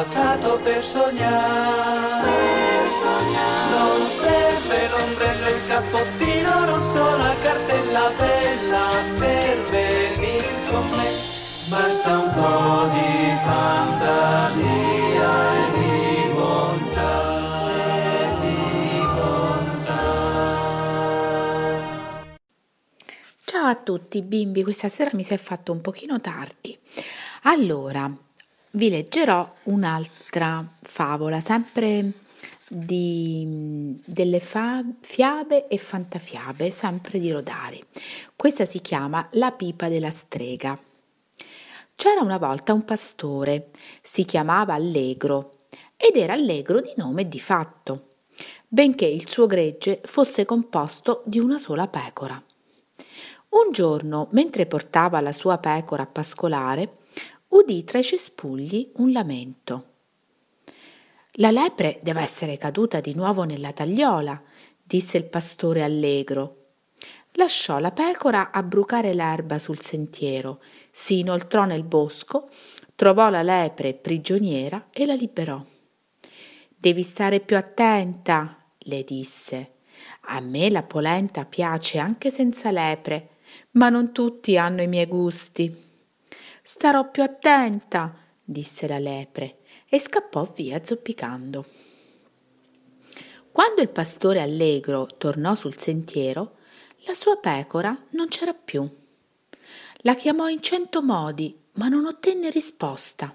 fattato per sognare. Per sognare. Non serve l'ombrello, il cappottino rosso, la cartella bella per venire con me. Basta un po' di fantasia e di bontà. E di bontà. Ciao a tutti bimbi, questa sera mi si è fatto un pochino tardi. Allora, vi leggerò un'altra favola, sempre di, delle fa, fiabe e fantafiabe, sempre di Rodari. Questa si chiama La pipa della strega. C'era una volta un pastore, si chiamava Allegro ed era allegro di nome e di fatto, benché il suo gregge fosse composto di una sola pecora. Un giorno, mentre portava la sua pecora a pascolare, udì tra i cespugli un lamento. La lepre deve essere caduta di nuovo nella tagliola, disse il pastore allegro. Lasciò la pecora a brucare l'erba sul sentiero, si inoltrò nel bosco, trovò la lepre prigioniera e la liberò. Devi stare più attenta, le disse. A me la polenta piace anche senza lepre, ma non tutti hanno i miei gusti. Starò più attenta, disse la lepre e scappò via zoppicando. Quando il pastore allegro tornò sul sentiero, la sua pecora non c'era più. La chiamò in cento modi, ma non ottenne risposta.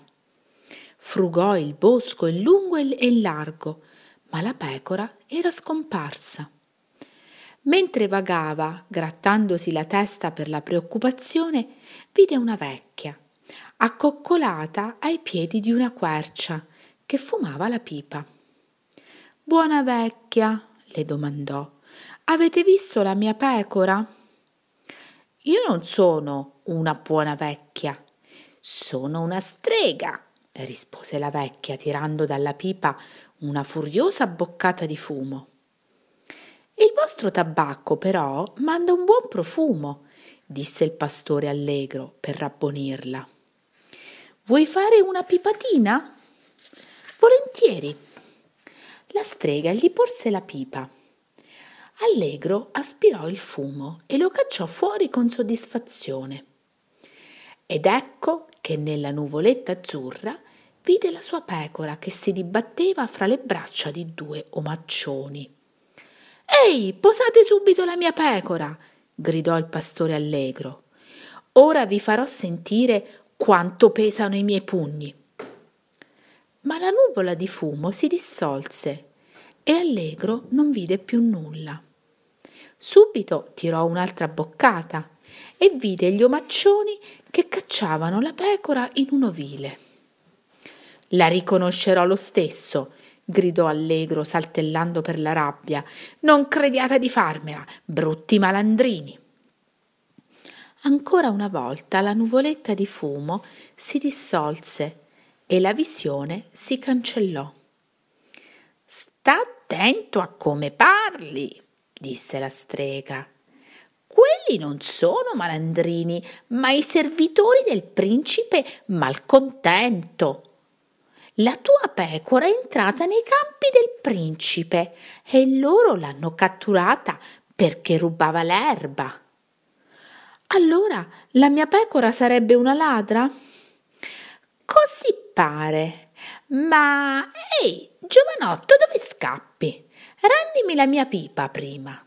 Frugò il bosco in lungo e in largo, ma la pecora era scomparsa. Mentre vagava, grattandosi la testa per la preoccupazione, vide una vecchia, accoccolata ai piedi di una quercia, che fumava la pipa. Buona vecchia, le domandò, avete visto la mia pecora? Io non sono una buona vecchia, sono una strega, rispose la vecchia tirando dalla pipa una furiosa boccata di fumo. Il vostro tabacco, però, manda un buon profumo, disse il pastore allegro per rabbonirla. Vuoi fare una pipatina? Volentieri. La strega gli porse la pipa. Allegro aspirò il fumo e lo cacciò fuori con soddisfazione. Ed ecco che nella nuvoletta azzurra vide la sua pecora che si dibatteva fra le braccia di due omaccioni. Ehi, posate subito la mia pecora! gridò il pastore allegro. Ora vi farò sentire quanto pesano i miei pugni. Ma la nuvola di fumo si dissolse e Allegro non vide più nulla. Subito tirò un'altra boccata e vide gli omaccioni che cacciavano la pecora in un ovile. La riconoscerò lo stesso, gridò allegro saltellando per la rabbia. Non crediate di farmela, brutti malandrini. Ancora una volta la nuvoletta di fumo si dissolse e la visione si cancellò. Sta attento a come parli, disse la strega. Quelli non sono malandrini, ma i servitori del principe malcontento. La tua pecora è entrata nei campi del principe e loro l'hanno catturata perché rubava l'erba. Allora la mia pecora sarebbe una ladra? Così pare. Ma ehi, giovanotto, dove scappi? Rendimi la mia pipa prima.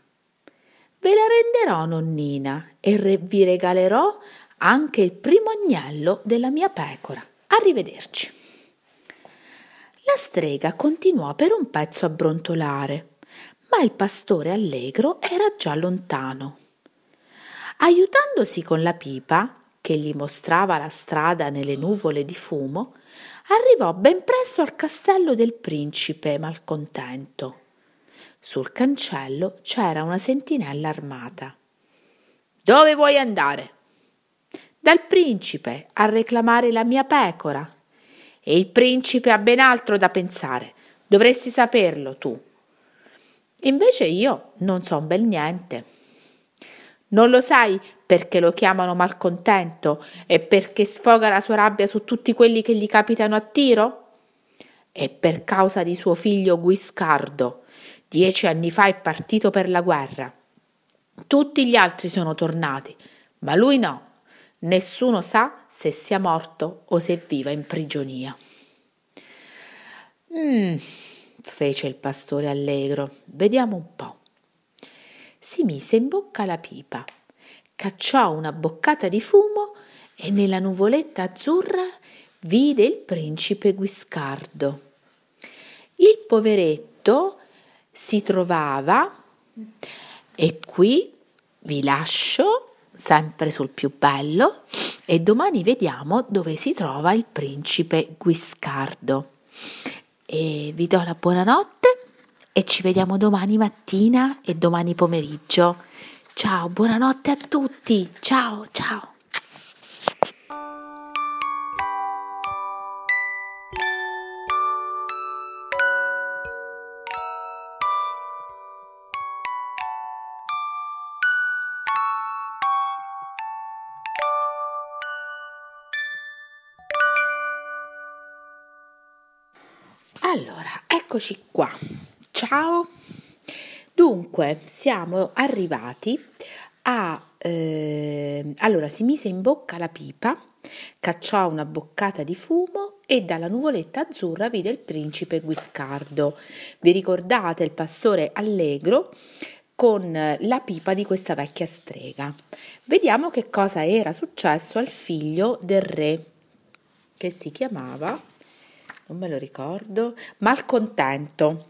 Ve la renderò, nonnina, e re- vi regalerò anche il primo agnello della mia pecora. Arrivederci. La strega continuò per un pezzo a brontolare, ma il pastore allegro era già lontano. Aiutandosi con la pipa, che gli mostrava la strada nelle nuvole di fumo, arrivò ben presto al castello del principe malcontento. Sul cancello c'era una sentinella armata. Dove vuoi andare? Dal principe a reclamare la mia pecora, e il principe ha ben altro da pensare. Dovresti saperlo tu. Invece io non so un bel niente. Non lo sai perché lo chiamano malcontento e perché sfoga la sua rabbia su tutti quelli che gli capitano a tiro? È per causa di suo figlio Guiscardo. Dieci anni fa è partito per la guerra. Tutti gli altri sono tornati, ma lui no. Nessuno sa se sia morto o se viva in prigionia. Mm, fece il pastore allegro. Vediamo un po' si mise in bocca la pipa, cacciò una boccata di fumo e nella nuvoletta azzurra vide il principe Guiscardo. Il poveretto si trovava e qui vi lascio sempre sul più bello e domani vediamo dove si trova il principe Guiscardo. E vi do la buonanotte e ci vediamo domani mattina e domani pomeriggio. Ciao, buonanotte a tutti. Ciao, ciao. Eccoci qua. Ciao! Dunque, siamo arrivati a... Eh, allora, si mise in bocca la pipa, cacciò una boccata di fumo e dalla nuvoletta azzurra vide il principe Guiscardo. Vi ricordate il pastore allegro con la pipa di questa vecchia strega. Vediamo che cosa era successo al figlio del re, che si chiamava, non me lo ricordo, Malcontento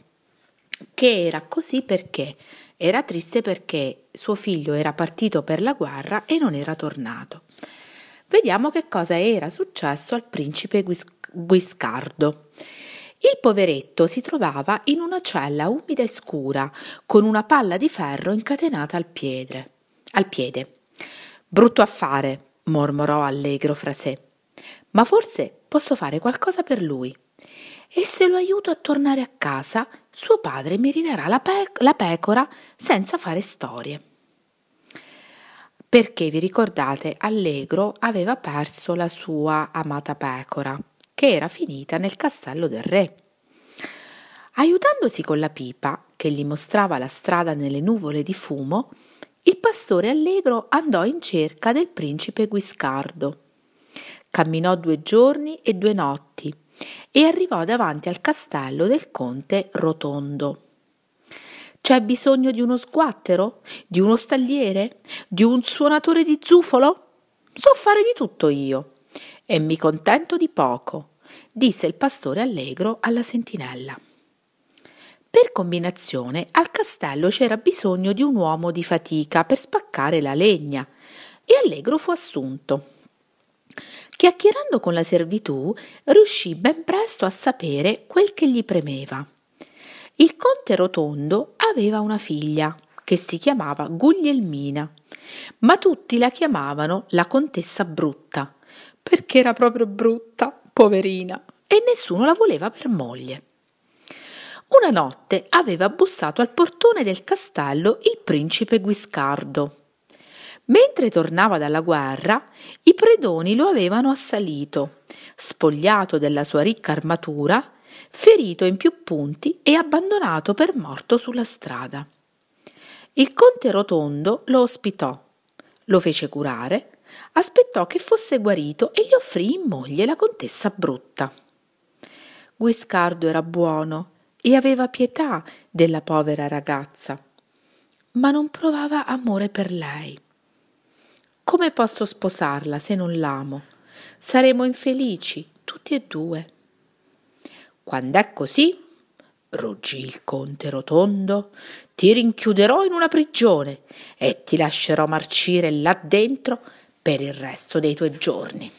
che era così perché era triste perché suo figlio era partito per la guerra e non era tornato. Vediamo che cosa era successo al principe Guis- Guiscardo. Il poveretto si trovava in una cella umida e scura, con una palla di ferro incatenata al piede. Al piede. Brutto affare, mormorò allegro fra sé. Ma forse posso fare qualcosa per lui e se lo aiuto a tornare a casa, suo padre mi ridarà la, pe- la pecora senza fare storie. Perché vi ricordate, Allegro aveva perso la sua amata pecora, che era finita nel castello del re. Aiutandosi con la pipa, che gli mostrava la strada nelle nuvole di fumo, il pastore allegro andò in cerca del principe Guiscardo. Camminò due giorni e due notti e arrivò davanti al castello del conte Rotondo. C'è bisogno di uno sguattero? Di uno stalliere? Di un suonatore di zufolo? So fare di tutto io e mi contento di poco, disse il pastore allegro alla sentinella. Per combinazione al castello c'era bisogno di un uomo di fatica per spaccare la legna e Allegro fu assunto. Chiacchierando con la servitù, riuscì ben presto a sapere quel che gli premeva. Il conte Rotondo aveva una figlia che si chiamava Guglielmina, ma tutti la chiamavano la contessa brutta, perché era proprio brutta, poverina, e nessuno la voleva per moglie. Una notte aveva bussato al portone del castello il principe Guiscardo Mentre tornava dalla guerra, i predoni lo avevano assalito, spogliato della sua ricca armatura, ferito in più punti e abbandonato per morto sulla strada. Il conte Rotondo lo ospitò, lo fece curare, aspettò che fosse guarito e gli offrì in moglie la contessa brutta. Guiscardo era buono e aveva pietà della povera ragazza, ma non provava amore per lei. Come posso sposarla se non l'amo? Saremo infelici, tutti e due. Quando è così, ruggì il conte rotondo, ti rinchiuderò in una prigione e ti lascerò marcire là dentro per il resto dei tuoi giorni.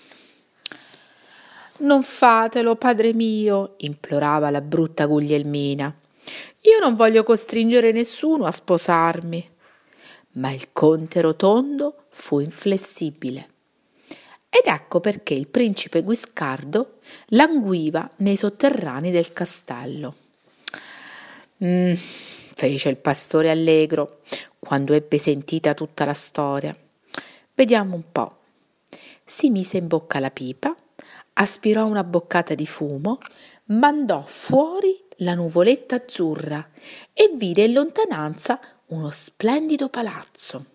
Non fatelo, padre mio, implorava la brutta Guglielmina. Io non voglio costringere nessuno a sposarmi. Ma il conte rotondo fu inflessibile. Ed ecco perché il principe Guiscardo languiva nei sotterranei del castello. Mm, fece il pastore allegro quando ebbe sentita tutta la storia. Vediamo un po'. Si mise in bocca la pipa, aspirò una boccata di fumo, mandò fuori la nuvoletta azzurra e vide in lontananza uno splendido palazzo.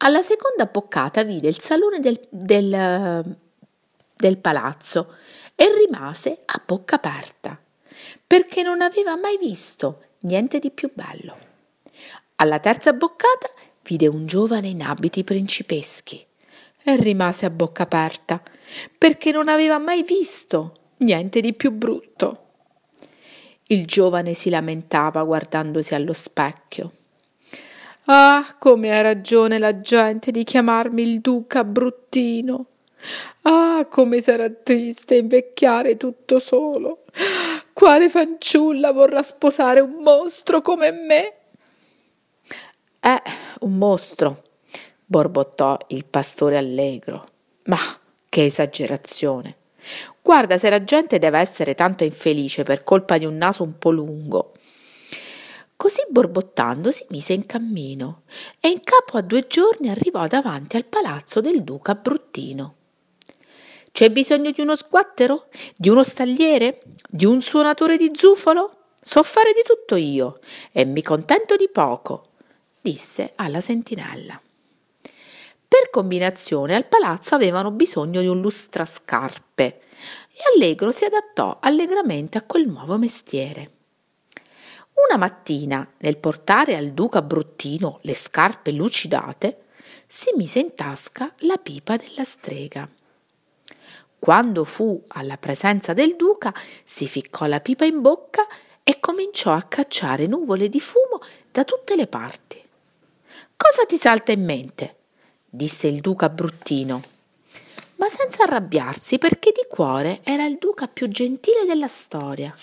Alla seconda boccata vide il salone del, del, del palazzo e rimase a bocca aperta, perché non aveva mai visto niente di più bello. Alla terza boccata vide un giovane in abiti principeschi e rimase a bocca aperta, perché non aveva mai visto niente di più brutto. Il giovane si lamentava guardandosi allo specchio. Ah, come ha ragione la gente di chiamarmi il duca bruttino. Ah, come sarà triste invecchiare tutto solo. Quale fanciulla vorrà sposare un mostro come me? Eh, un mostro, borbottò il pastore allegro. Ma che esagerazione! Guarda se la gente deve essere tanto infelice per colpa di un naso un po' lungo. Così borbottando si mise in cammino e in capo a due giorni arrivò davanti al palazzo del duca Bruttino. C'è bisogno di uno sguattero? Di uno stagliere? Di un suonatore di zufolo? So fare di tutto io e mi contento di poco, disse alla sentinella. Per combinazione al palazzo avevano bisogno di un lustrascarpe e Allegro si adattò allegramente a quel nuovo mestiere. Una mattina, nel portare al duca Bruttino le scarpe lucidate, si mise in tasca la pipa della strega. Quando fu alla presenza del duca, si ficcò la pipa in bocca e cominciò a cacciare nuvole di fumo da tutte le parti. Cosa ti salta in mente? disse il duca bruttino, ma senza arrabbiarsi perché di cuore era il duca più gentile della storia.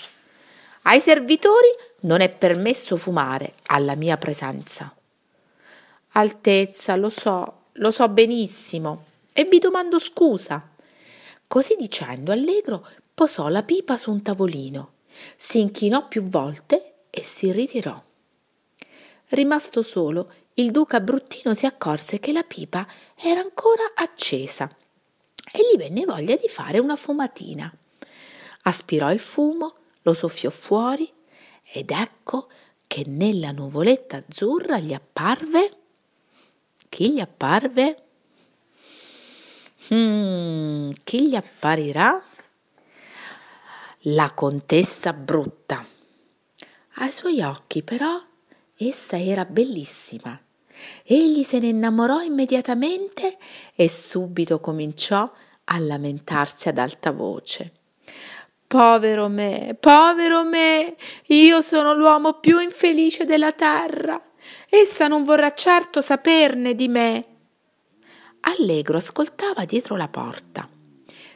Ai servitori non è permesso fumare alla mia presenza. Altezza, lo so, lo so benissimo, e vi domando scusa. Così dicendo, Allegro posò la pipa su un tavolino, si inchinò più volte e si ritirò. Rimasto solo, il duca Bruttino si accorse che la pipa era ancora accesa e gli venne voglia di fare una fumatina. Aspirò il fumo, lo soffiò fuori ed ecco che nella nuvoletta azzurra gli apparve. Chi gli apparve? Hmm, chi gli apparirà? La contessa brutta. Ai suoi occhi, però, essa era bellissima Egli se ne innamorò immediatamente e subito cominciò a lamentarsi ad alta voce. Povero me, povero me, io sono l'uomo più infelice della terra. Essa non vorrà certo saperne di me. Allegro ascoltava dietro la porta.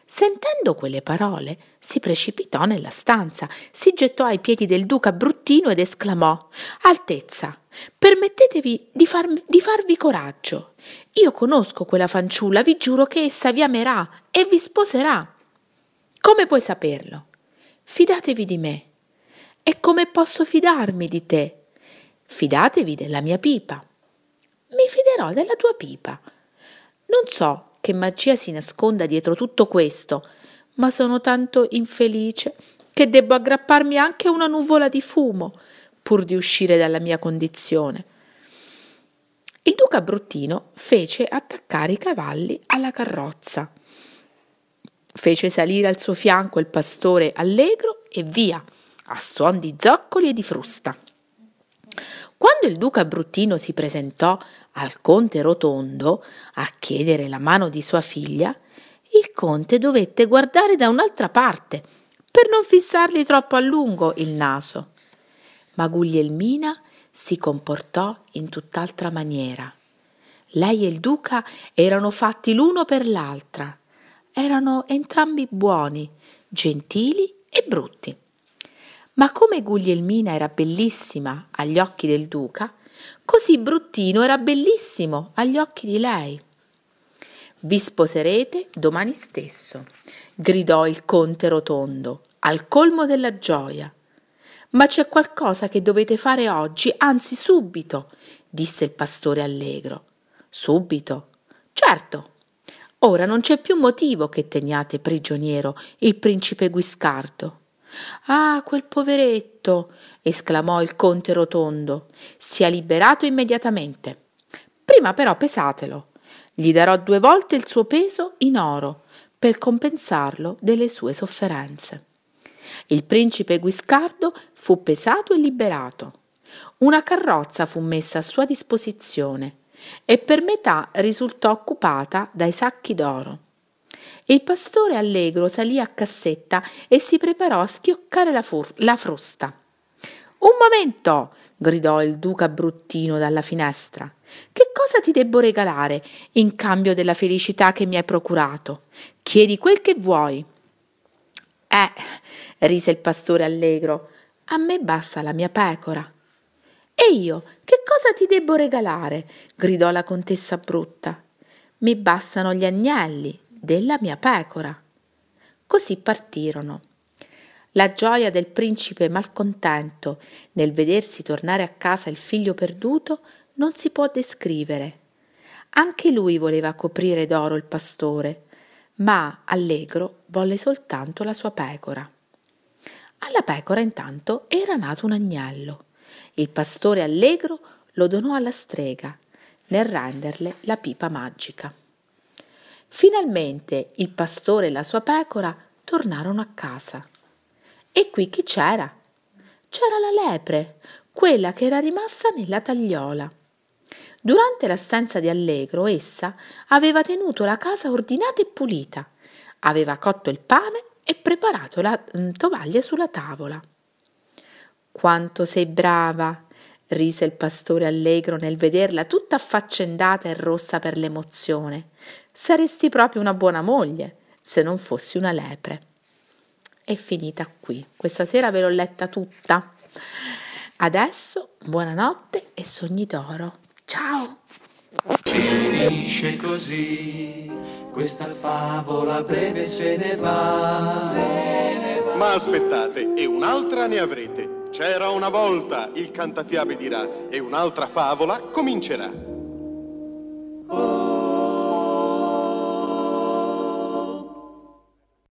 Sentendo quelle parole, si precipitò nella stanza, si gettò ai piedi del duca bruttino ed esclamò Altezza, permettetevi di, farmi, di farvi coraggio. Io conosco quella fanciulla, vi giuro che essa vi amerà e vi sposerà. Come puoi saperlo? Fidatevi di me. E come posso fidarmi di te? Fidatevi della mia pipa. Mi fiderò della tua pipa. Non so che magia si nasconda dietro tutto questo, ma sono tanto infelice che debbo aggrapparmi anche a una nuvola di fumo pur di uscire dalla mia condizione. Il duca Bruttino fece attaccare i cavalli alla carrozza. Fece salire al suo fianco il pastore allegro e via, a suon di zoccoli e di frusta. Quando il duca Bruttino si presentò al conte Rotondo a chiedere la mano di sua figlia, il conte dovette guardare da un'altra parte per non fissargli troppo a lungo il naso. Ma Guglielmina si comportò in tutt'altra maniera. Lei e il duca erano fatti l'uno per l'altra. Erano entrambi buoni, gentili e brutti. Ma come Guglielmina era bellissima agli occhi del duca, così Bruttino era bellissimo agli occhi di lei. Vi sposerete domani stesso, gridò il conte rotondo, al colmo della gioia. Ma c'è qualcosa che dovete fare oggi, anzi subito, disse il pastore allegro. Subito? Certo. Ora non c'è più motivo che teniate prigioniero il principe Guiscardo. Ah, quel poveretto! esclamò il conte rotondo. Sia liberato immediatamente. Prima però pesatelo. Gli darò due volte il suo peso in oro per compensarlo delle sue sofferenze. Il principe Guiscardo fu pesato e liberato. Una carrozza fu messa a sua disposizione e per metà risultò occupata dai sacchi d'oro. Il pastore allegro salì a cassetta e si preparò a schioccare la, fur- la frusta. Un momento! gridò il duca bruttino dalla finestra. Che cosa ti debbo regalare in cambio della felicità che mi hai procurato? Chiedi quel che vuoi. Eh, rise il pastore allegro, a me basta la mia pecora. E io, che cosa ti debbo regalare? gridò la contessa brutta. Mi bastano gli agnelli della mia pecora. Così partirono. La gioia del principe malcontento nel vedersi tornare a casa il figlio perduto non si può descrivere. Anche lui voleva coprire d'oro il pastore, ma allegro volle soltanto la sua pecora. Alla pecora intanto era nato un agnello. Il pastore allegro lo donò alla strega nel renderle la pipa magica. Finalmente il pastore e la sua pecora tornarono a casa. E qui chi c'era? C'era la lepre, quella che era rimasta nella tagliola. Durante l'assenza di Allegro, essa aveva tenuto la casa ordinata e pulita, aveva cotto il pane e preparato la mm, tovaglia sulla tavola. Quanto sei brava! rise il pastore allegro nel vederla tutta affaccendata e rossa per l'emozione. Saresti proprio una buona moglie se non fossi una lepre. È finita qui. Questa sera ve l'ho letta tutta. Adesso buonanotte e sogni d'oro. Ciao! Finisce così, questa favola breve se ne va. Se ne va. Ma aspettate, e un'altra ne avrete. C'era una volta, il cantafiabe dirà, e un'altra favola comincerà. Oh.